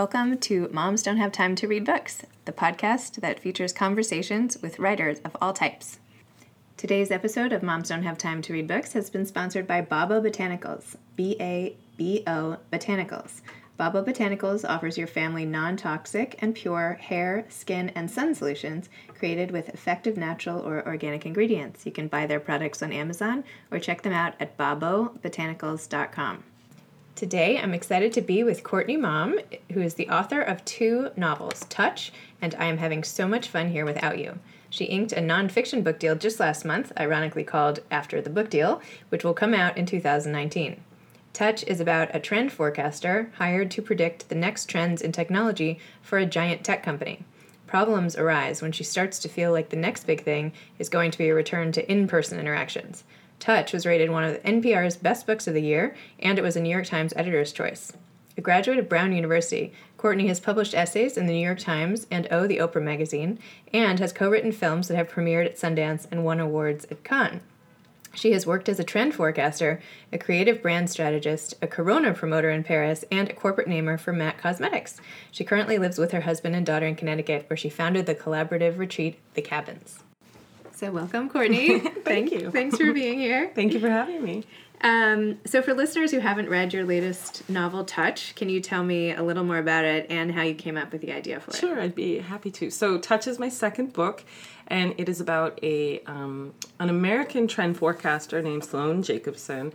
Welcome to Moms Don't Have Time to Read Books, the podcast that features conversations with writers of all types. Today's episode of Moms Don't Have Time to Read Books has been sponsored by Babo Botanicals, B A B O Botanicals. Babo Botanicals offers your family non toxic and pure hair, skin, and sun solutions created with effective natural or organic ingredients. You can buy their products on Amazon or check them out at babobotanicals.com. Today, I'm excited to be with Courtney Maum, who is the author of two novels, Touch and I Am Having So Much Fun Here Without You. She inked a nonfiction book deal just last month, ironically called After the Book Deal, which will come out in 2019. Touch is about a trend forecaster hired to predict the next trends in technology for a giant tech company. Problems arise when she starts to feel like the next big thing is going to be a return to in person interactions. Touch was rated one of NPR's best books of the year, and it was a New York Times editor's choice. A graduate of Brown University, Courtney has published essays in the New York Times and O, the Oprah magazine, and has co written films that have premiered at Sundance and won awards at Cannes. She has worked as a trend forecaster, a creative brand strategist, a Corona promoter in Paris, and a corporate namer for MAC Cosmetics. She currently lives with her husband and daughter in Connecticut, where she founded the collaborative retreat, The Cabins. So, welcome, Courtney. Thank you. Thanks for being here. Thank you for having me. Um, so, for listeners who haven't read your latest novel, Touch, can you tell me a little more about it and how you came up with the idea for it? Sure, I'd be happy to. So, Touch is my second book, and it is about a um, an American trend forecaster named Sloane Jacobson,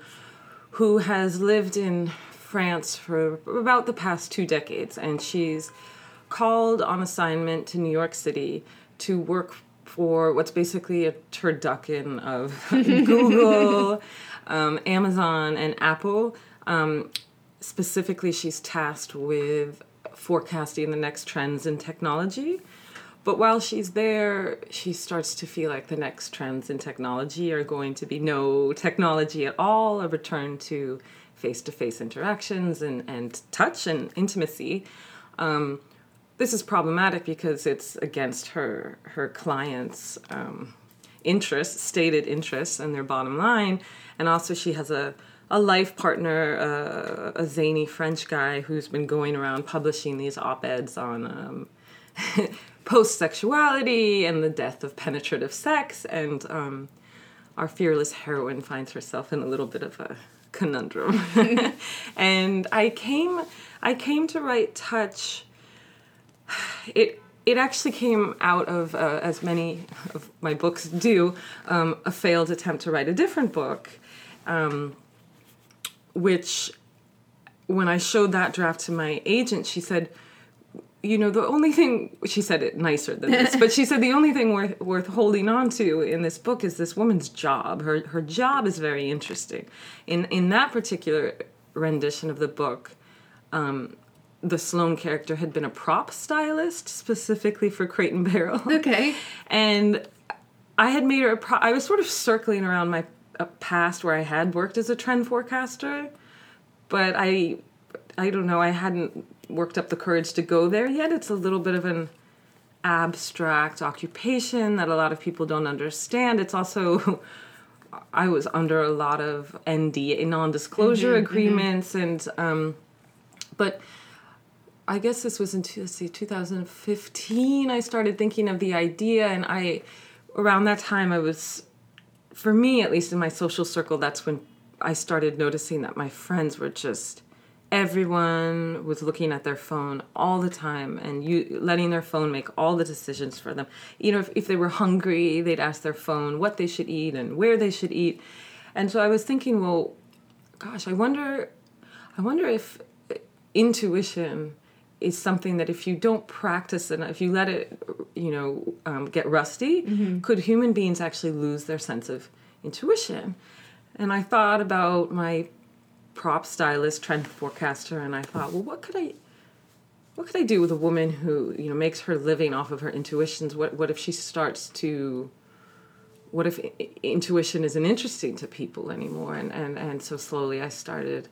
who has lived in France for about the past two decades, and she's called on assignment to New York City to work for what's basically a turducken of Google, um, Amazon, and Apple. Um, specifically, she's tasked with forecasting the next trends in technology. But while she's there, she starts to feel like the next trends in technology are going to be no technology at all, a return to face to face interactions and, and touch and intimacy. Um, this is problematic because it's against her her clients' um, interests, stated interests, and their bottom line. And also, she has a a life partner, uh, a zany French guy who's been going around publishing these op eds on um, post sexuality and the death of penetrative sex. And um, our fearless heroine finds herself in a little bit of a conundrum. and I came, I came to write Touch it it actually came out of, uh, as many of my books do, um, a failed attempt to write a different book, um, which, when I showed that draft to my agent, she said, you know, the only thing, she said it nicer than this, but she said the only thing worth, worth holding on to in this book is this woman's job. Her, her job is very interesting. In, in that particular rendition of the book, um, the Sloane character had been a prop stylist specifically for Crate and Barrel. Okay. And I had made her a pro- I was sort of circling around my past where I had worked as a trend forecaster, but I I don't know, I hadn't worked up the courage to go there yet. It's a little bit of an abstract occupation that a lot of people don't understand. It's also I was under a lot of NDA non-disclosure mm-hmm, agreements mm-hmm. and um but I guess this was in see 2015 I started thinking of the idea and I around that time I was for me at least in my social circle that's when I started noticing that my friends were just everyone was looking at their phone all the time and you letting their phone make all the decisions for them. You know if, if they were hungry they'd ask their phone what they should eat and where they should eat. And so i was thinking well gosh i wonder i wonder if intuition is something that if you don't practice and if you let it, you know, um, get rusty, mm-hmm. could human beings actually lose their sense of intuition? And I thought about my prop stylist, trend forecaster, and I thought, well, what could I, what could I do with a woman who you know makes her living off of her intuitions? What what if she starts to what if intuition isn't interesting to people anymore? And and and so slowly I started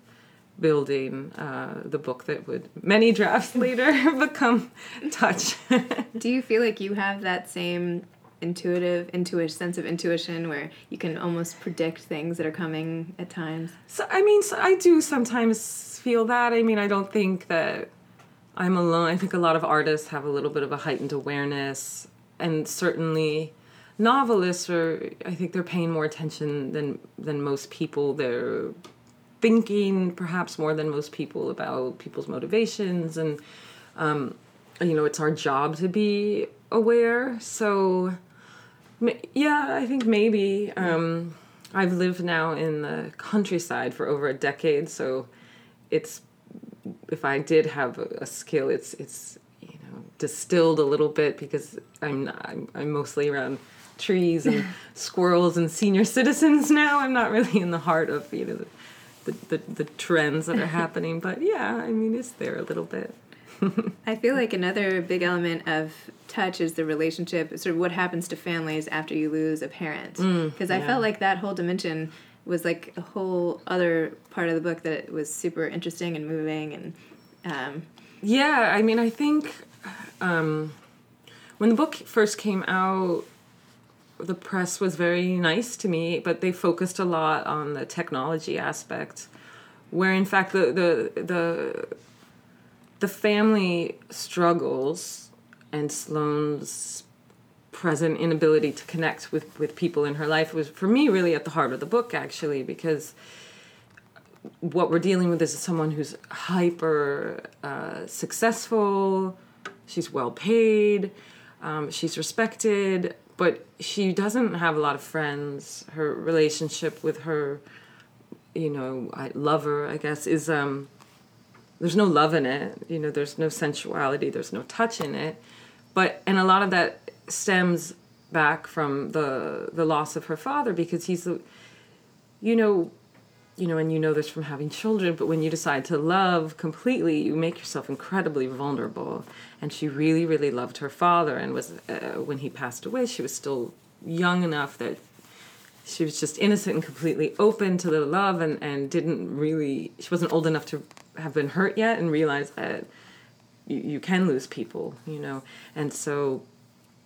building uh, the book that would many drafts later become touch do you feel like you have that same intuitive intuition sense of intuition where you can almost predict things that are coming at times so i mean so i do sometimes feel that i mean i don't think that I'm alone. I think a lot of artists have a little bit of a heightened awareness, and certainly novelists are. I think they're paying more attention than than most people. They're thinking perhaps more than most people about people's motivations, and um, you know, it's our job to be aware. So, yeah, I think maybe. Um, I've lived now in the countryside for over a decade, so it's if I did have a, a skill, it's it's you know distilled a little bit because I'm not, I'm, I'm mostly around trees and squirrels and senior citizens now. I'm not really in the heart of you know the the, the, the trends that are happening, but yeah, I mean it's there a little bit. I feel like another big element of touch is the relationship, sort of what happens to families after you lose a parent. Because mm, I felt like that whole dimension was like a whole other part of the book that was super interesting and moving and. Um, yeah, I mean, I think um, when the book first came out, the press was very nice to me, but they focused a lot on the technology aspect, where in fact the the the the family struggles and Sloane's present inability to connect with, with people in her life was for me really at the heart of the book actually because what we're dealing with is someone who's hyper uh, successful. She's well paid. Um, she's respected but she doesn't have a lot of friends. Her relationship with her you know I, lover i guess is um, there's no love in it you know there's no sensuality there's no touch in it. But and a lot of that stems back from the the loss of her father because he's the you know you know and you know this from having children but when you decide to love completely you make yourself incredibly vulnerable. And she really really loved her father and was uh, when he passed away she was still young enough that she was just innocent and completely open to the love and, and didn't really she wasn't old enough to have been hurt yet and realize that you, you can lose people you know? And so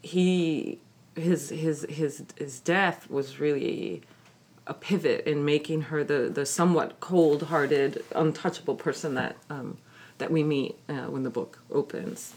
he his his his his death was really a pivot in making her the the somewhat cold-hearted untouchable person that um, that we meet uh, when the book opens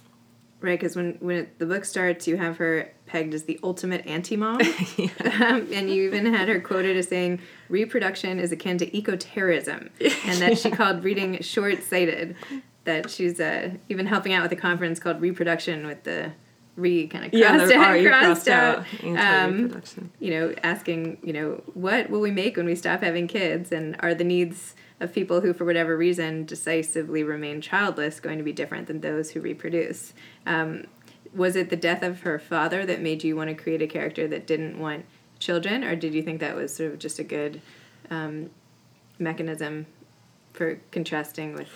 Right, because when when it, the book starts, you have her pegged as the ultimate anti-mom, yeah. um, and you even had her quoted as saying reproduction is akin to eco-terrorism, and that she called reading short-sighted. That she's uh, even helping out with a conference called Reproduction with the re kind of crossed yeah, out, crossed out. Um, you know, asking, you know, what will we make when we stop having kids, and are the needs of people who, for whatever reason, decisively remain childless going to be different than those who reproduce. Um, was it the death of her father that made you want to create a character that didn't want children, or did you think that was sort of just a good um, mechanism for contrasting with?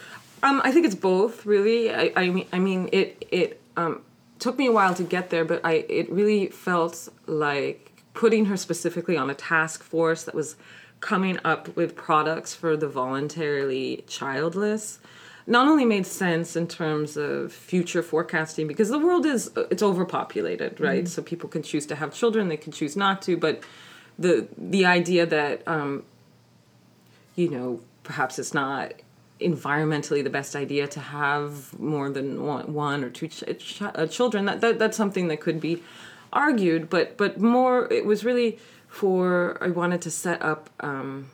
Um, I think it's both, really. I, I mean, I mean, it it um, took me a while to get there, but I it really felt like putting her specifically on a task force that was coming up with products for the voluntarily childless not only made sense in terms of future forecasting because the world is it's overpopulated right mm-hmm. so people can choose to have children they can choose not to but the the idea that um, you know perhaps it's not environmentally the best idea to have more than one, or two ch- ch- uh, children. That, that that's something that could be argued but but more it was really for I wanted to set up um,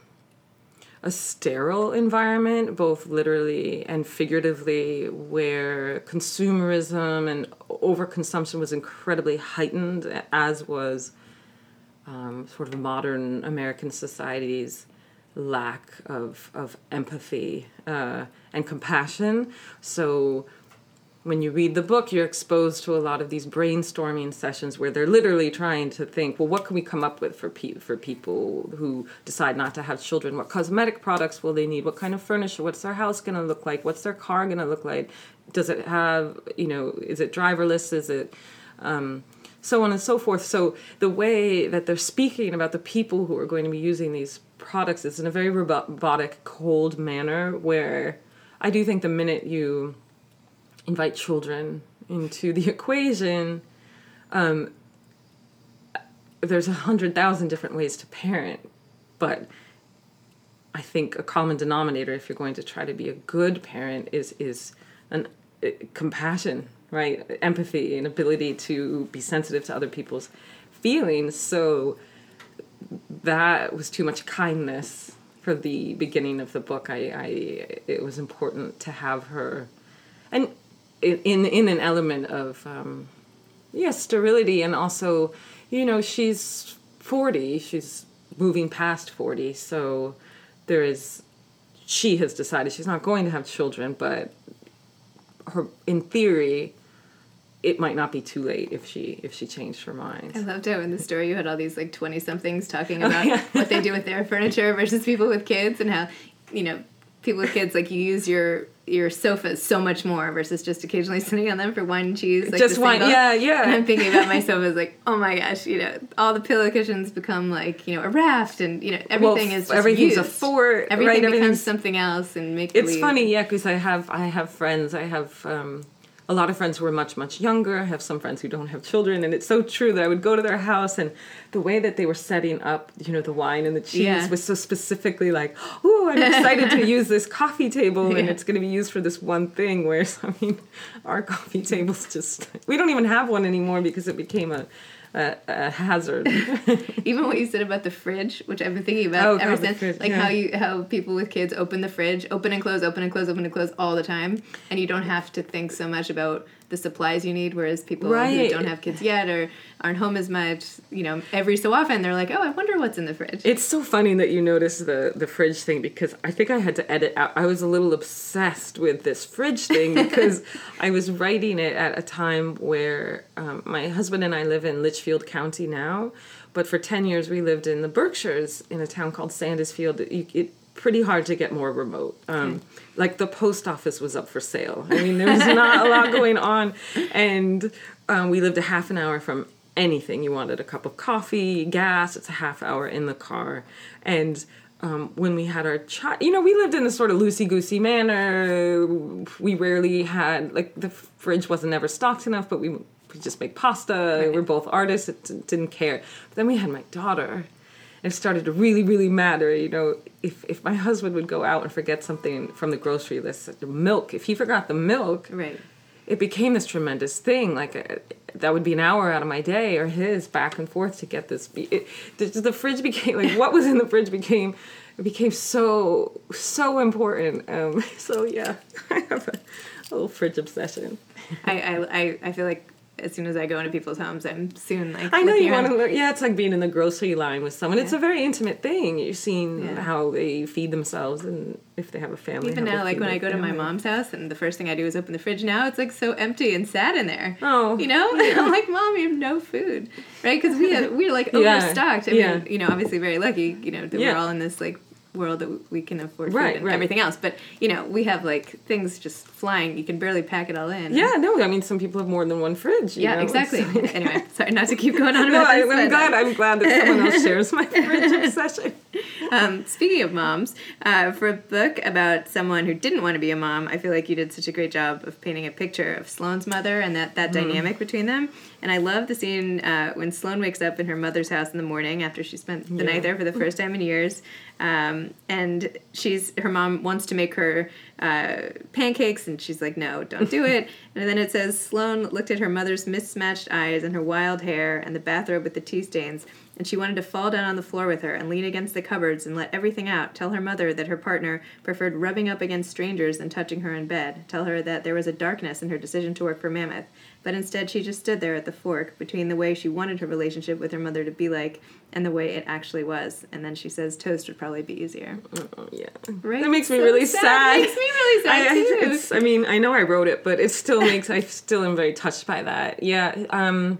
a sterile environment, both literally and figuratively, where consumerism and overconsumption was incredibly heightened, as was um, sort of modern American society's lack of, of empathy uh, and compassion. So when you read the book, you're exposed to a lot of these brainstorming sessions where they're literally trying to think, well, what can we come up with for pe- for people who decide not to have children? What cosmetic products will they need? What kind of furniture? What's their house going to look like? What's their car going to look like? Does it have, you know, is it driverless? Is it um, so on and so forth? So the way that they're speaking about the people who are going to be using these products is in a very robotic, cold manner where I do think the minute you invite children into the equation, um, there's a hundred thousand different ways to parent, but I think a common denominator, if you're going to try to be a good parent, is is an uh, compassion, right? Empathy and ability to be sensitive to other people's feelings. So that was too much kindness for the beginning of the book. I, I it was important to have her, and in in an element of um, yeah sterility and also you know she's forty. She's moving past forty, so there is. She has decided she's not going to have children, but her in theory it might not be too late if she if she changed her mind. I loved how in the story you had all these like twenty somethings talking about oh, yeah. what they do with their furniture versus people with kids and how you know people with kids like you use your your sofas so much more versus just occasionally sitting on them for wine and cheese. Like just wine, yeah, yeah. And I'm thinking about my sofas like, oh my gosh, you know, all the pillow cushions become like you know a raft, and you know everything well, is just everything's used. a fort. Everything right? becomes something else and make. It's funny, yeah, because I have I have friends. I have. um a lot of friends who are much much younger i have some friends who don't have children and it's so true that i would go to their house and the way that they were setting up you know the wine and the cheese yeah. was so specifically like oh i'm excited to use this coffee table yeah. and it's going to be used for this one thing whereas i mean our coffee tables just we don't even have one anymore because it became a a, a hazard. Even what you said about the fridge, which I've been thinking about oh, ever since, fridge, like yeah. how you how people with kids open the fridge, open and close, open and close, open and close all the time, and you don't have to think so much about the supplies you need. Whereas people right. who don't have kids yet or aren't home as much, you know, every so often they're like, oh, I wonder what's in the fridge. It's so funny that you notice the the fridge thing because I think I had to edit out. I was a little obsessed with this fridge thing because I was writing it at a time where um, my husband and I live in Litchfield County now, but for ten years we lived in the Berkshires in a town called Sandisfield. It, it pretty hard to get more remote. Um, okay. Like the post office was up for sale. I mean, there was not a lot going on, and um, we lived a half an hour from anything. You wanted a cup of coffee, gas. It's a half hour in the car, and. Um, when we had our child, you know, we lived in a sort of loosey goosey manner. We rarely had like the fridge wasn't ever stocked enough, but we we just make pasta. Right. We're both artists. It didn't care. But then we had my daughter, it started to really, really matter. You know, if if my husband would go out and forget something from the grocery list, the milk, if he forgot the milk, right, it became this tremendous thing. Like a, uh, that would be an hour out of my day or his back and forth to get this. It, the, the fridge became like what was in the fridge became it became so so important. Um, so yeah, I have a, a little fridge obsession. I, I I feel like as soon as I go into people's homes, I'm soon like. I know you want to look. Yeah, it's like being in the grocery line with someone. Yeah. It's a very intimate thing. You're seeing yeah. how they feed themselves and if they have a family. Even now, like when I go family. to my mom's house, and the first thing I do is open the fridge. Now it's like so empty and sad in there. Oh, you know, yeah. I'm like, mom, you have no food, right? Because we have, we're like overstocked. I mean, you know, obviously very lucky, you know, that we're all in this like world that we can afford right, and right. everything else. But you know, we have like things just flying. You can barely pack it all in. Yeah, no, I mean, some people have more than one fridge. yeah, know? exactly. anyway, sorry, not to keep going on about no, this. I, am glad. I'm glad that someone else shares my fridge obsession. Um, speaking of moms, uh, for a book about someone who didn't want to be a mom, I feel like you did such a great job of painting a picture of Sloane's mother and that that mm. dynamic between them. And I love the scene uh, when Sloane wakes up in her mother's house in the morning after she spent the yeah. night there for the first time in years. Um, and she's her mom wants to make her uh, pancakes, and she's like, "No, don't do it." and then it says Sloane looked at her mother's mismatched eyes and her wild hair and the bathrobe with the tea stains, and she wanted to fall down on the floor with her and lean against the cupboards and let everything out. Tell her mother that her partner preferred rubbing up against strangers than touching her in bed. Tell her that there was a darkness in her decision to work for Mammoth. But instead, she just stood there at the fork between the way she wanted her relationship with her mother to be like and the way it actually was. And then she says toast would probably be easier. Oh, yeah. Right? That makes me really sad. sad. makes me really sad, I, too. I, I mean, I know I wrote it, but it still makes, I still am very touched by that. Yeah. Um,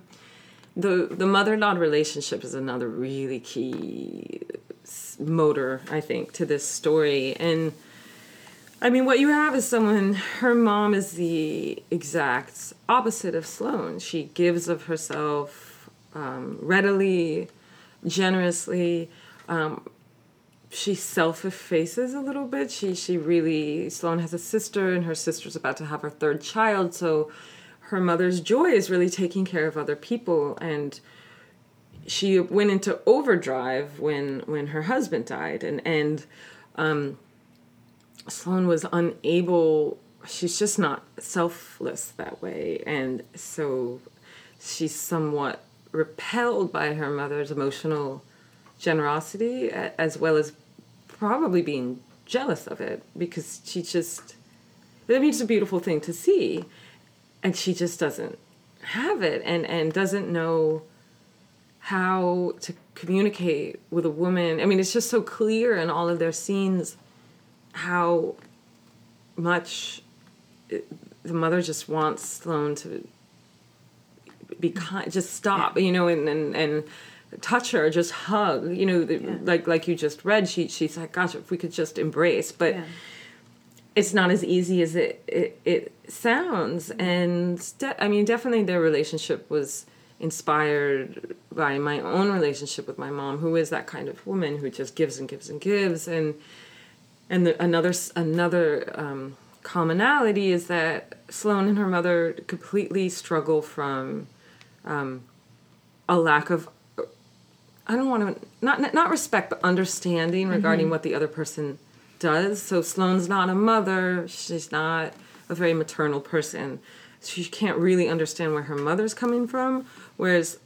the, the mother-in-law relationship is another really key motor, I think, to this story. And I mean, what you have is someone, her mom is the exact opposite of Sloane. She gives of herself um, readily, generously. Um, she self effaces a little bit. She, she really, Sloane has a sister, and her sister's about to have her third child. So her mother's joy is really taking care of other people. And she went into overdrive when, when her husband died. And, and, um, Sloane was unable she's just not selfless that way, and so she's somewhat repelled by her mother's emotional generosity as well as probably being jealous of it because she just I mean it's a beautiful thing to see and she just doesn't have it and and doesn't know how to communicate with a woman. I mean it's just so clear in all of their scenes how much it, the mother just wants Sloane to be kind, just stop, yeah. you know, and, and, and touch her, just hug, you know, the, yeah. like, like you just read, she, she's like, gosh, if we could just embrace, but yeah. It's not as easy as it, it, it sounds. And de- I mean, definitely their relationship was inspired by my own relationship with my mom, who is that kind of woman who just gives and gives and gives. And, and the, another, another, um, commonality is that Sloane and her mother completely struggle from um, a lack of I don't want to not not respect but understanding regarding mm-hmm. what the other person does. So Sloane's not a mother. She's not a very maternal person. She can't really understand where her mother's coming from. Whereas,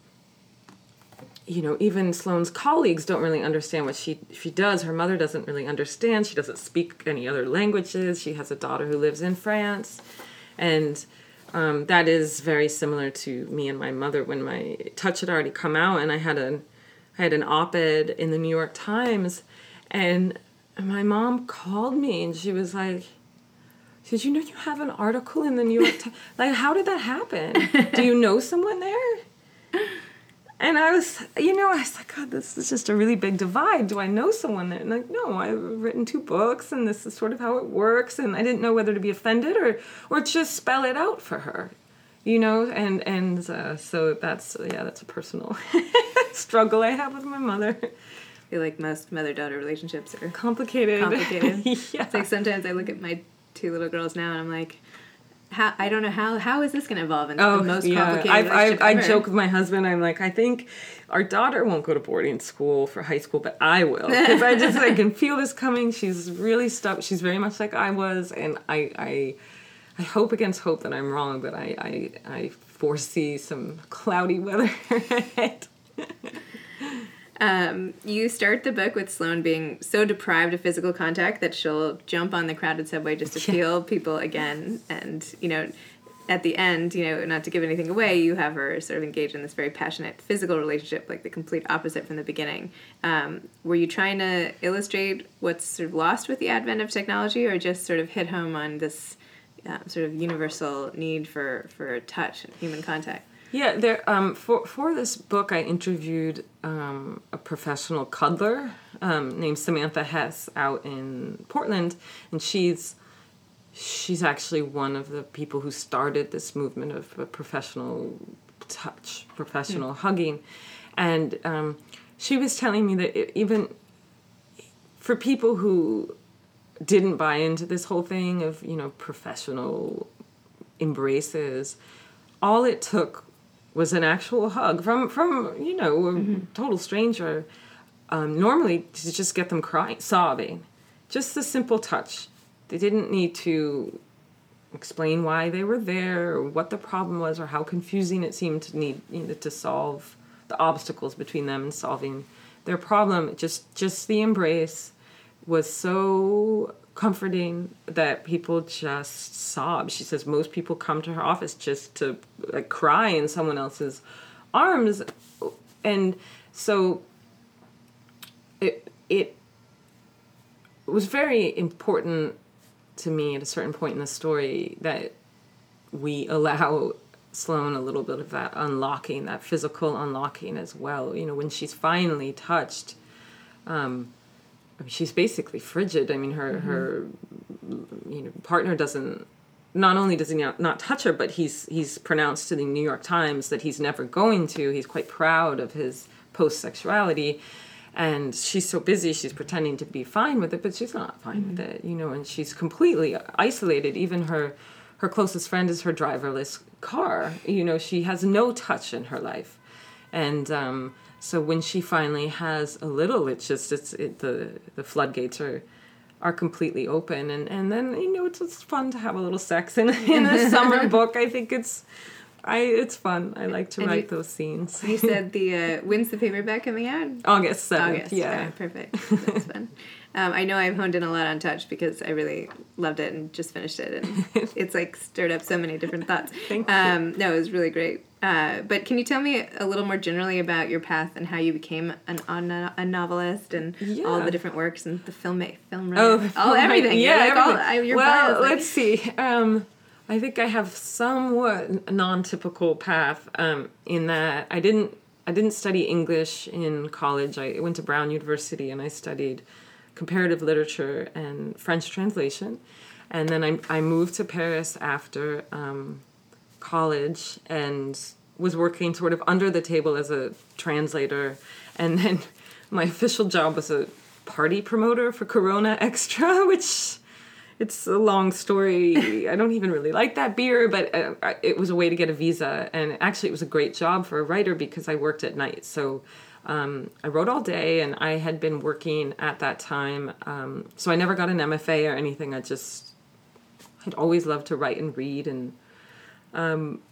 you know, even Sloane's colleagues don't really understand what she she does. Her mother doesn't really understand. She doesn't speak any other languages. She has a daughter who lives in France, and um, that is very similar to me and my mother when my touch had already come out and I had an I had an op-ed in the New York Times and my mom called me and she was like Did you know you have an article in the New York Times like how did that happen? Do you know someone there? And I was, you know, I was like, God, this is just a really big divide. Do I know someone there? And like, no, I've written two books, and this is sort of how it works. And I didn't know whether to be offended or, or just spell it out for her, you know. And and uh, so that's yeah, that's a personal struggle I have with my mother. I feel like most mother-daughter relationships are complicated. Complicated. yeah. It's like sometimes I look at my two little girls now, and I'm like how I don't know how how is this going to evolve into oh, the most yeah. complicated I've, i I joke with my husband. I'm like, I think our daughter won't go to boarding school for high school, but I will because I just I can feel this coming. She's really stuck. She's very much like I was, and I I I hope against hope that I'm wrong, but I I, I foresee some cloudy weather ahead. Um, you start the book with Sloane being so deprived of physical contact that she'll jump on the crowded subway just to yeah. feel people again. And, you know, at the end, you know, not to give anything away, you have her sort of engaged in this very passionate physical relationship, like the complete opposite from the beginning. Um, were you trying to illustrate what's sort of lost with the advent of technology, or just sort of hit home on this uh, sort of universal need for, for touch and human contact? Yeah, there. Um, for for this book, I interviewed um, a professional cuddler um, named Samantha Hess out in Portland, and she's she's actually one of the people who started this movement of professional touch, professional mm. hugging, and um, she was telling me that it, even for people who didn't buy into this whole thing of you know professional embraces all it took was an actual hug from from you know a mm-hmm. total stranger. Um, normally to just get them crying, sobbing, just the simple touch. They didn't need to explain why they were there or what the problem was or how confusing it seemed to need you know, to solve the obstacles between them and solving their problem. Just just the embrace was so comforting that people just sob. She says most people come to her office just to like cry in someone else's arms, and so it it was very important to me at a certain point in the story that we allow Sloane a little bit of that unlocking, that physical unlocking as well. You know, when she's finally touched. Um, I mean, she's basically frigid. I mean, her mm-hmm. her you know partner doesn't. Not only does he not, not touch her, but he's he's pronounced to the New York Times that he's never going to. He's quite proud of his post sexuality, and she's so busy. She's pretending to be fine with it, but she's not fine mm-hmm. with it, you know. And she's completely isolated. Even her her closest friend is her driverless car. You know, she has no touch in her life, and um, so when she finally has a little, it's just it's it, the the floodgates are are completely open and and then you know it's, it's fun to have a little sex in in a summer book i think it's I it's fun. I like to And write you- those scenes. You said the uh, when's the paperback coming out? August 7th. August. Yeah. Okay, perfect. That's fun. Um, I know I've honed in a lot on Touch because I really loved it and just finished it, and it's like stirred up so many different thoughts. Thank you. um, No, it was really great. Uh, but can you tell me a little more generally about your path and how you became an, a, a novelist and all the different works and the film film Oh, writer- all everything? Yeah, like everything. Your well, like- let's see. Um, I think I have somewhat non-typical path um, in that I didn't I didn't study English in college. I went to Brown University and I studied comparative literature and French translation, and then I I moved to Paris after um, college and was working sort of under the table as a translator. And then my official job was a party promoter for corona extra which it's a long story. I don't even really like that beer but uh, it was a way to get a visa. And actually it was a great job for a writer because i worked at night. So um, i wrote all day and i had been working at that time. Um, so i never got an mfa or anything. I just i'd always loved to write and read and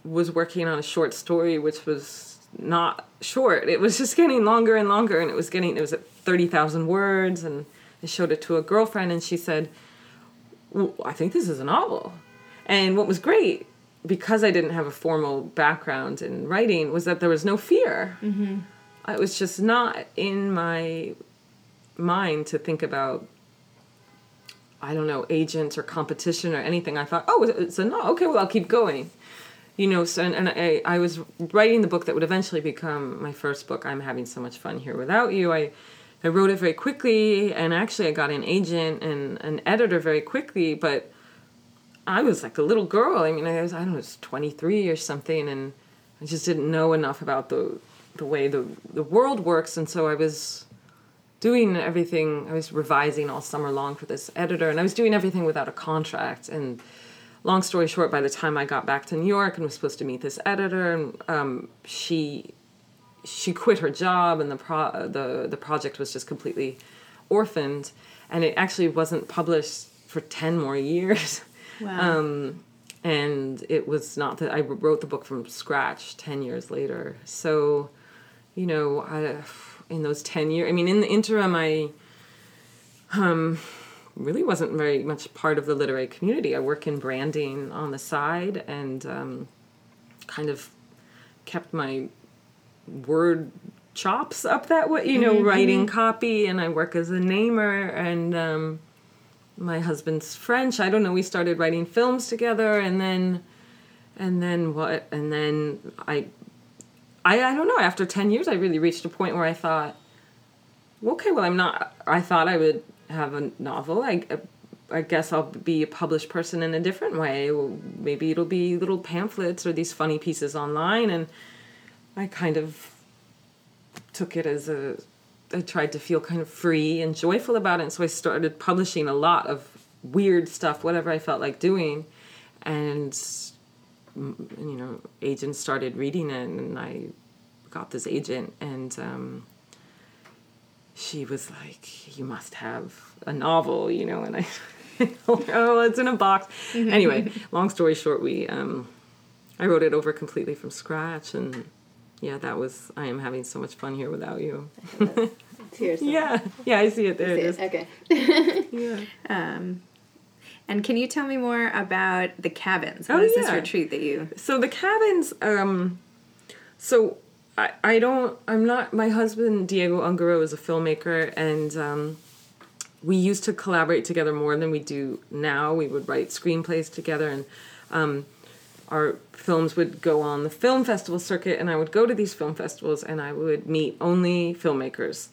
was working on a short story which was not short. It was just getting longer and longer and it was getting it was at 30,000 words and I showed it to a girlfriend and she said well, I think this is a novel. And what was great because I didn't have a formal background in writing was that there was no fear. Mm-hmm. it was just not in my mind to think about I don't know agents or competition or anything. I thought oh it's a no okay well I'll keep going you know so and, and I, I was writing the book that would eventually become my first book i'm having so much fun here without you. I i wrote it very quickly and actually i got an agent and an editor very quickly but i was like a little girl. I mean i was i don't know was 23 or something and i just didn't know enough about the the way the the world works and so i was doing everything i was revising all summer long for this editor and i was doing everything without a contract and long story short, by the time I got back to New York and was supposed to meet this editor, and um, she she quit her job, and the pro- the the project was just completely orphaned, and it actually wasn't published for ten more years. Wow. Um, and it was not that I wrote the book from scratch ten years later. So, you know, I, in those ten years, I mean, in the interim, I um, really wasn't very much part of the literary community. I work in branding on the side and um, kind of kept my word chops up that way, you know, writing copy, and I work as a namer and. Um, my husband's French. I don't know. We started writing films together, and then, and then what? And then I, I, I don't know. After ten years, I really reached a point where I thought, okay, well, I'm not. I thought I would have a novel. I, I guess I'll be a published person in a different way. Maybe it'll be little pamphlets or these funny pieces online, and I kind of took it as a I tried to feel kind of free and joyful about it. And so I started publishing a lot of weird stuff, whatever I felt like doing. And, you know, agents started reading it, and I got this agent, and um, she was like, You must have a novel, you know, and I. oh, it's in a box. Anyway, long story short, we um, I wrote it over completely from scratch, and yeah, that was. I am having so much fun here without you. Seriously. Yeah, yeah, I see it there. It is. Okay. Yeah. Um, and can you tell me more about the cabins? Oh, What is this yeah. retreat that you? So the cabins. Um, so I I don't. I'm not. My husband Diego Ungaro is a filmmaker, and um, we used to collaborate together more than we do now. We would write screenplays together, and um, our films would go on the film festival circuit, and I would go to these film festivals, and I would meet only filmmakers.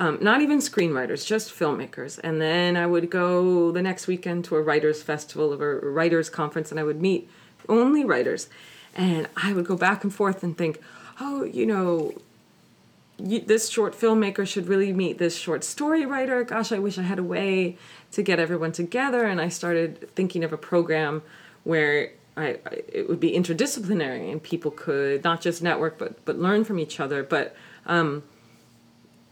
Um, not even screenwriters, just filmmakers. And then I would go the next weekend to a writers' festival or a writers' conference, and I would meet only writers. And I would go back and forth and think, oh, you know, you, this short filmmaker should really meet this short story writer. Gosh, I wish I had a way to get everyone together. And I started thinking of a program where I, I it would be interdisciplinary and people could not just network but but learn from each other. But um,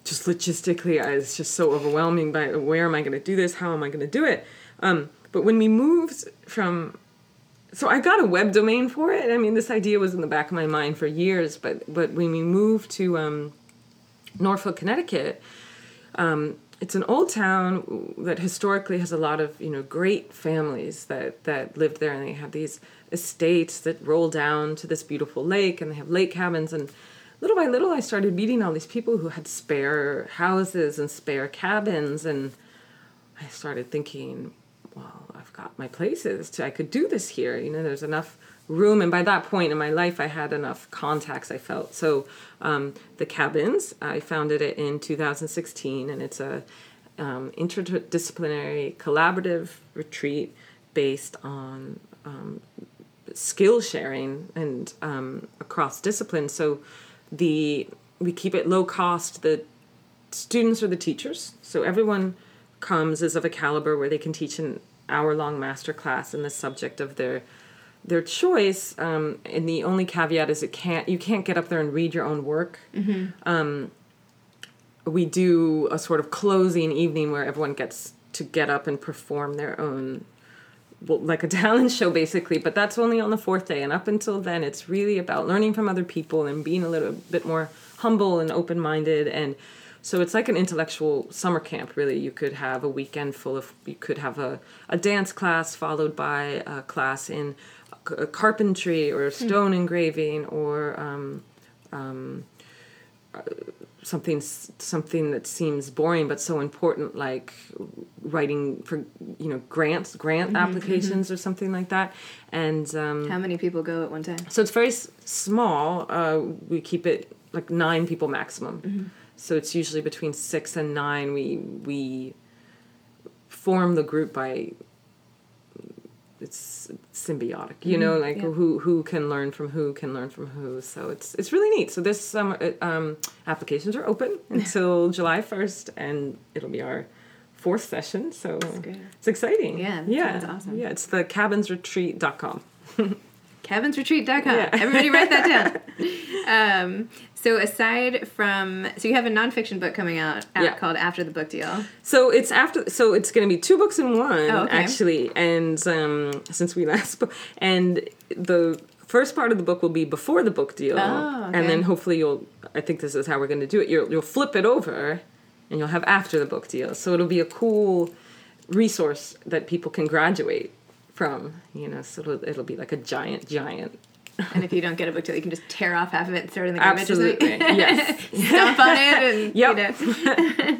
just logistically, I was just so overwhelming by where am I going to do this? How am I going to do it? Um, but when we moved from, so I got a web domain for it. I mean, this idea was in the back of my mind for years. But but when we moved to um, Norfolk, Connecticut, um, it's an old town that historically has a lot of you know great families that that lived there, and they have these estates that roll down to this beautiful lake, and they have lake cabins and little by little, I started meeting all these people who had spare houses and spare cabins, and I started thinking, well, I've got my places. To, I could do this here. You know, there's enough room, and by that point in my life, I had enough contacts. I felt so. Um, the cabins, I founded it in 2016, and it's a um, interdisciplinary collaborative retreat based on um, skill sharing and um, across disciplines. So the we keep it low cost. The students are the teachers, so everyone comes is of a caliber where they can teach an hour long master class in the subject of their their choice. Um, and the only caveat is it can't you can't get up there and read your own work. Mm-hmm. Um, we do a sort of closing evening where everyone gets to get up and perform their own well, like a talent show basically but that's only on the fourth day and up until then it's really about learning from other people and being a little bit more humble and open-minded and so it's like an intellectual summer camp really. You could have a weekend full of you could have a, a dance class followed by a class in carpentry or stone engraving or um, um, something something that seems boring but so important like writing for you know grants grant mm-hmm, applications mm-hmm. or something like that. And um, how many people go at one time? so it's very s- small. Uh, we keep it like nine people maximum. Mm-hmm. So it's usually between six and nine. We we form the group by it's symbiotic you know mm-hmm. like yeah. who who can learn from who can learn from who. So it's it's really neat. So this summer um, applications are open until july 1st and it'll be our fourth session. So it's exciting. Yeah yeah. awesome. Yeah it's the cabinsretreat.com cabinsretreat.com yeah. everybody write that down um, so aside from so you have a nonfiction book coming out, yeah. called After the Book Deal. So it's after so it's going to be two books in one oh, okay. actually, and um, since we last spoke, and the first part of the book will be before the book deal, oh, okay. and then hopefully you'll. I think this is how we're going to do it. You'll you'll flip it over, and you'll have after the book deal. So it'll be a cool resource that people can graduate from. You know, so it'll, it'll be like a giant, giant and if you don't get a book deal, you can just tear off half of it and throw it in the garbage. Absolutely, yes. Stomp on it and yep. you know.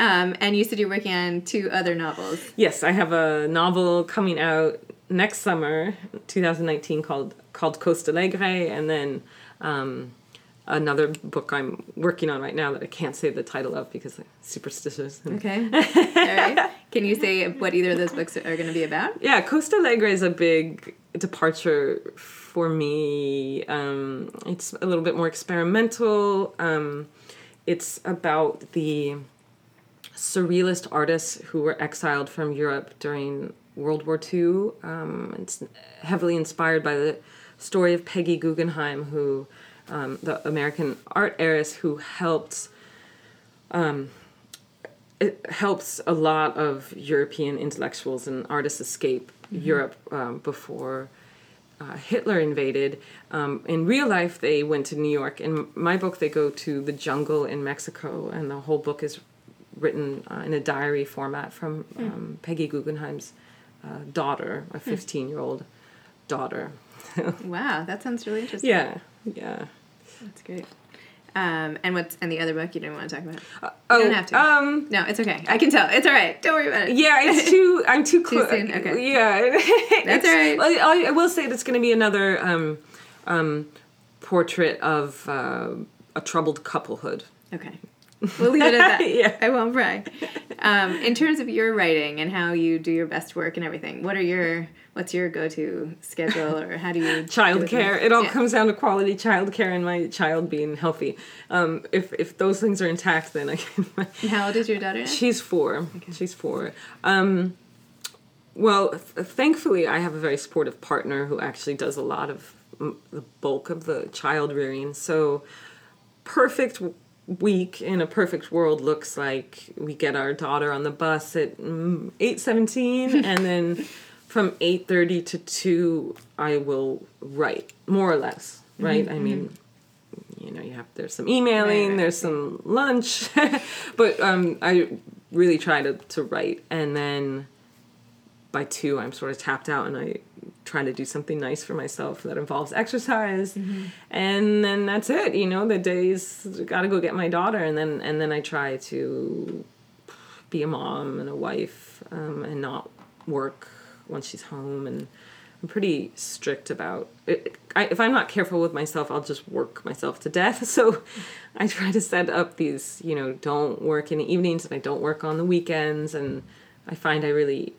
um, and you said you're working on two other novels. Yes, I have a novel coming out next summer, 2019, called called Costalegre, and then um, another book I'm working on right now that I can't say the title of because I'm superstitious. Okay. Right. Can you say what either of those books are going to be about? Yeah, Costalegre is a big departure for me. Um, it's a little bit more experimental. Um, it's about the surrealist artists who were exiled from Europe during World War II. Um, it's heavily inspired by the story of Peggy Guggenheim, who um, the American art heiress who helped. Um, it helps a lot of European intellectuals and artists escape mm-hmm. Europe um, before uh, Hitler invaded. Um, in real life, they went to New York. In my book, they go to the jungle in Mexico, and the whole book is written uh, in a diary format from hmm. um, Peggy Guggenheim's uh, daughter, a hmm. 15 year old daughter. wow, that sounds really interesting. Yeah, yeah. That's great. Um, and what's and the other book you didn't want to talk about? Uh, oh, you don't have to. Um, no, it's okay. I can tell. It's all right. Don't worry about it. Yeah, it's too. I'm too close. Okay. Yeah, that's all right. I, I will say that's going to be another um, um, portrait of uh, a troubled couplehood. Okay. We'll leave it at that. yeah. I won't pry. Um, in terms of your writing and how you do your best work and everything, what are your what's your go-to schedule or how do you childcare it all yeah. comes down to quality childcare and my child being healthy um, if if those things are intact then i can how old is your daughter now? she's four okay. she's four um, well th- thankfully i have a very supportive partner who actually does a lot of m- the bulk of the child rearing so perfect week in a perfect world looks like we get our daughter on the bus at mm, 8.17 and then from 8.30 to 2 i will write more or less right mm-hmm. i mean you know you have there's some emailing right. there's some lunch but um, i really try to, to write and then by 2 i'm sort of tapped out and i trying to do something nice for myself that involves exercise. Mm-hmm. and then that's it you know the days got to go get my daughter. And then and then i try to be a mom and a wife um, and not work once she's home. And i'm pretty strict about it. I, if i'm not careful with myself i'll just work myself to death. So i try to set up these you know don't work in the evenings and i don't work on the weekends. And i find i really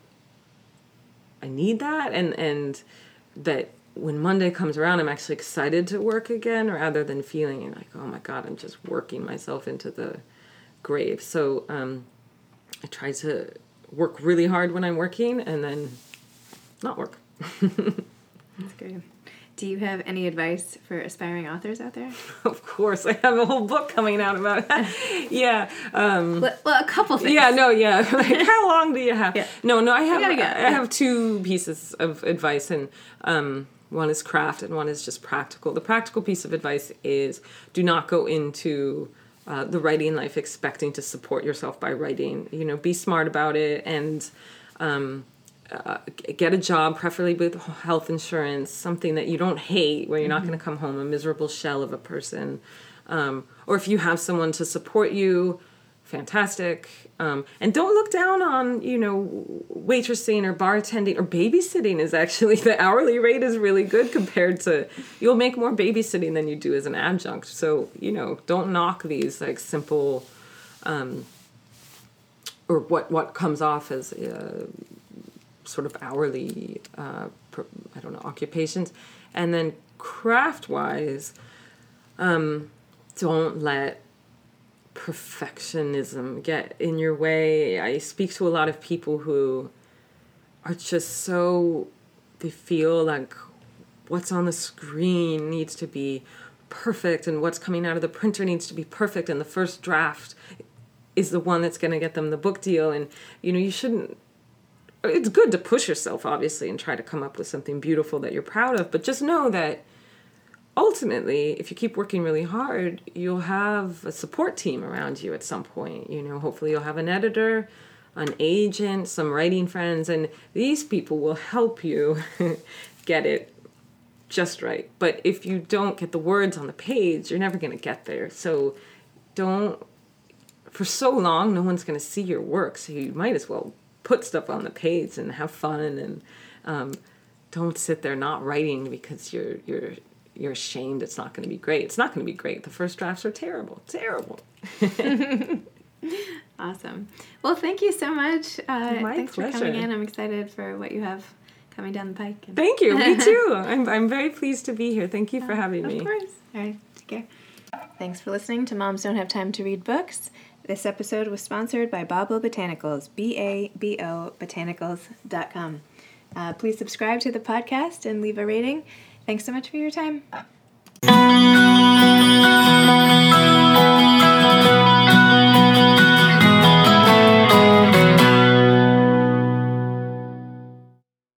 I need that and and that when Monday comes around I'm actually excited to work again rather than feeling like oh my god I'm just working myself into the grave. So um, I try to work really hard when I'm working and then not work. That's great. Do you have any advice for aspiring authors out there? Of course, I have a whole book coming out about that. yeah. Um, well, well, a couple things. Yeah, no, yeah. like, how long do you have? Yeah. No, no, I have. I, I have two pieces of advice, and um, one is craft, and one is just practical. The practical piece of advice is do not go into uh, the writing life expecting to support yourself by writing. You know, be smart about it and. Um, uh, get a job, preferably with health insurance, something that you don't hate, where you're mm-hmm. not going to come home a miserable shell of a person. Um, or if you have someone to support you, fantastic. Um, and don't look down on, you know, waitressing or bartending or babysitting is actually, the hourly rate is really good compared to, you'll make more babysitting than you do as an adjunct. So, you know, don't knock these like simple, um, or what, what comes off as, uh, sort of hourly, uh, I don't know, occupations. And then craft wise, um, don't let perfectionism get in your way. I speak to a lot of people who are just so, they feel like what's on the screen needs to be perfect and what's coming out of the printer needs to be perfect and the first draft is the one that's going to get them the book deal and you know you shouldn't it's good to push yourself obviously and try to come up with something beautiful that you're proud of but just know that ultimately if you keep working really hard you'll have a support team around you at some point you know? Hopefully you'll have an editor an agent some writing friends and these people will help you get it just right. But if you don't get the words on the page you're never going to get there. So don't for so long no one's going to see your work so you might as well put stuff on the page and have fun and um, don't sit there not writing because you're you're you're ashamed it's not going to be great. It's not going to be great. The first drafts are terrible. Terrible. awesome. Well, thank you so much. Uh, My thanks pleasure. for coming in. I'm excited for what you have coming down the pike. Thank you. Me too. I'm, I'm very pleased to be here. Thank you for having me. Of course. All right. Take care. Thanks for listening to Moms Don't Have Time to Read Books. This episode was sponsored by Babo Botanicals, B A B O botanicals.com. Uh, please subscribe to the podcast and leave a rating. Thanks so much for your time.